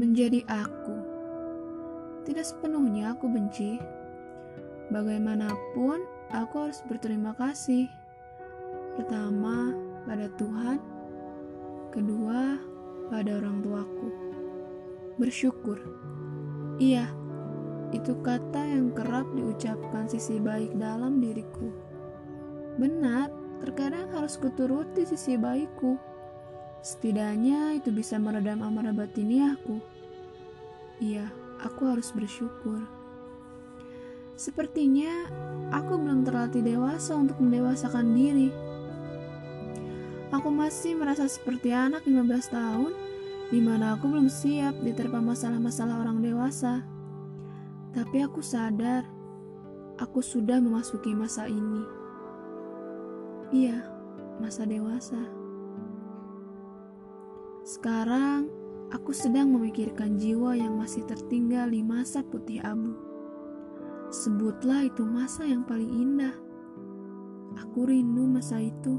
menjadi aku. Tidak sepenuhnya aku benci. Bagaimanapun, aku harus berterima kasih. Pertama, pada Tuhan. Kedua, pada orang tuaku. Bersyukur. Iya, itu kata yang kerap diucapkan sisi baik dalam diriku. Benar, terkadang harus kuturuti sisi baikku. Setidaknya itu bisa meredam amarah batiniahku. Iya, aku harus bersyukur. Sepertinya aku belum terlatih dewasa untuk mendewasakan diri. Aku masih merasa seperti anak 15 tahun di mana aku belum siap diterpa masalah-masalah orang dewasa. Tapi aku sadar aku sudah memasuki masa ini. Iya, masa dewasa. Sekarang, aku sedang memikirkan jiwa yang masih tertinggal di masa putih abu. Sebutlah itu masa yang paling indah. Aku rindu masa itu.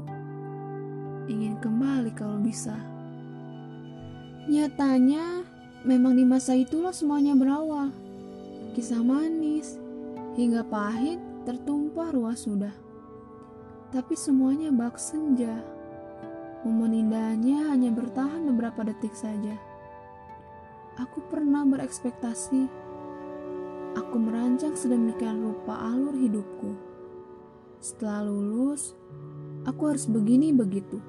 Ingin kembali kalau bisa. Nyatanya, memang di masa itulah semuanya berawal. Kisah manis, hingga pahit tertumpah ruas sudah. Tapi semuanya bak senja. Momen indahnya hanya bertahan beberapa detik saja. Aku pernah berekspektasi. Aku merancang sedemikian rupa alur hidupku. Setelah lulus, aku harus begini begitu.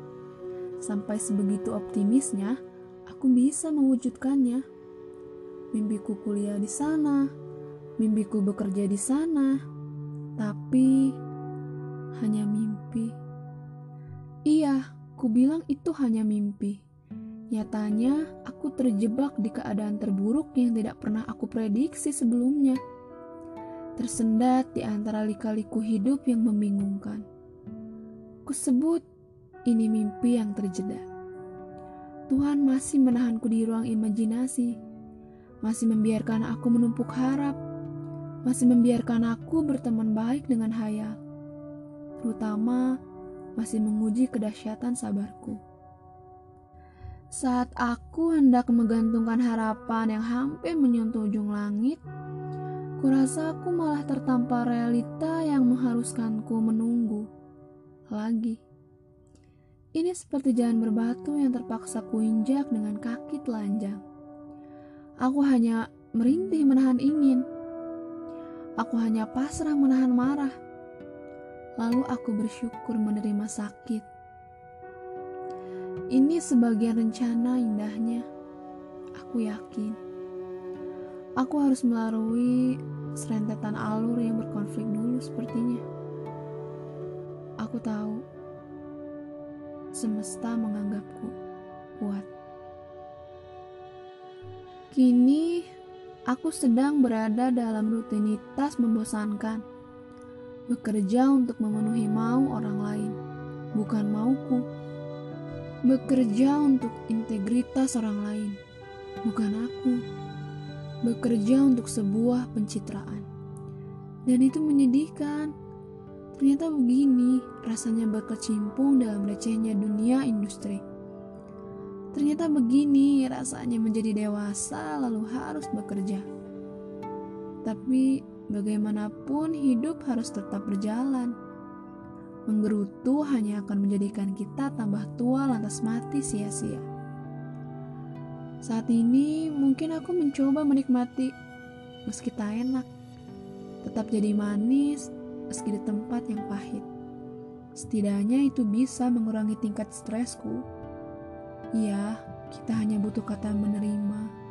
Sampai sebegitu optimisnya, aku bisa mewujudkannya. Mimpiku kuliah di sana, mimpiku bekerja di sana, tapi hanya mimpi. Iya, Ku bilang itu hanya mimpi. Nyatanya, aku terjebak di keadaan terburuk yang tidak pernah aku prediksi sebelumnya. Tersendat di antara lika-liku hidup yang membingungkan. Kusebut ini mimpi yang terjeda. Tuhan masih menahanku di ruang imajinasi, masih membiarkan aku menumpuk harap, masih membiarkan aku berteman baik dengan hayal, terutama masih menguji kedahsyatan sabarku. Saat aku hendak menggantungkan harapan yang hampir menyentuh ujung langit, kurasa aku malah tertampar realita yang mengharuskanku menunggu lagi. Ini seperti jalan berbatu yang terpaksa kuinjak dengan kaki telanjang. Aku hanya merintih menahan ingin. Aku hanya pasrah menahan marah lalu aku bersyukur menerima sakit. Ini sebagian rencana indahnya. Aku yakin. Aku harus melalui serentetan alur yang berkonflik dulu sepertinya. Aku tahu semesta menganggapku kuat. Kini aku sedang berada dalam rutinitas membosankan bekerja untuk memenuhi mau orang lain, bukan mauku. Bekerja untuk integritas orang lain, bukan aku. Bekerja untuk sebuah pencitraan. Dan itu menyedihkan. Ternyata begini rasanya berkecimpung dalam recehnya dunia industri. Ternyata begini rasanya menjadi dewasa lalu harus bekerja. Tapi Bagaimanapun, hidup harus tetap berjalan. Menggerutu hanya akan menjadikan kita tambah tua lantas mati sia-sia. Saat ini mungkin aku mencoba menikmati meski tak enak, tetap jadi manis meski di tempat yang pahit. Setidaknya itu bisa mengurangi tingkat stresku. Iya, kita hanya butuh kata menerima.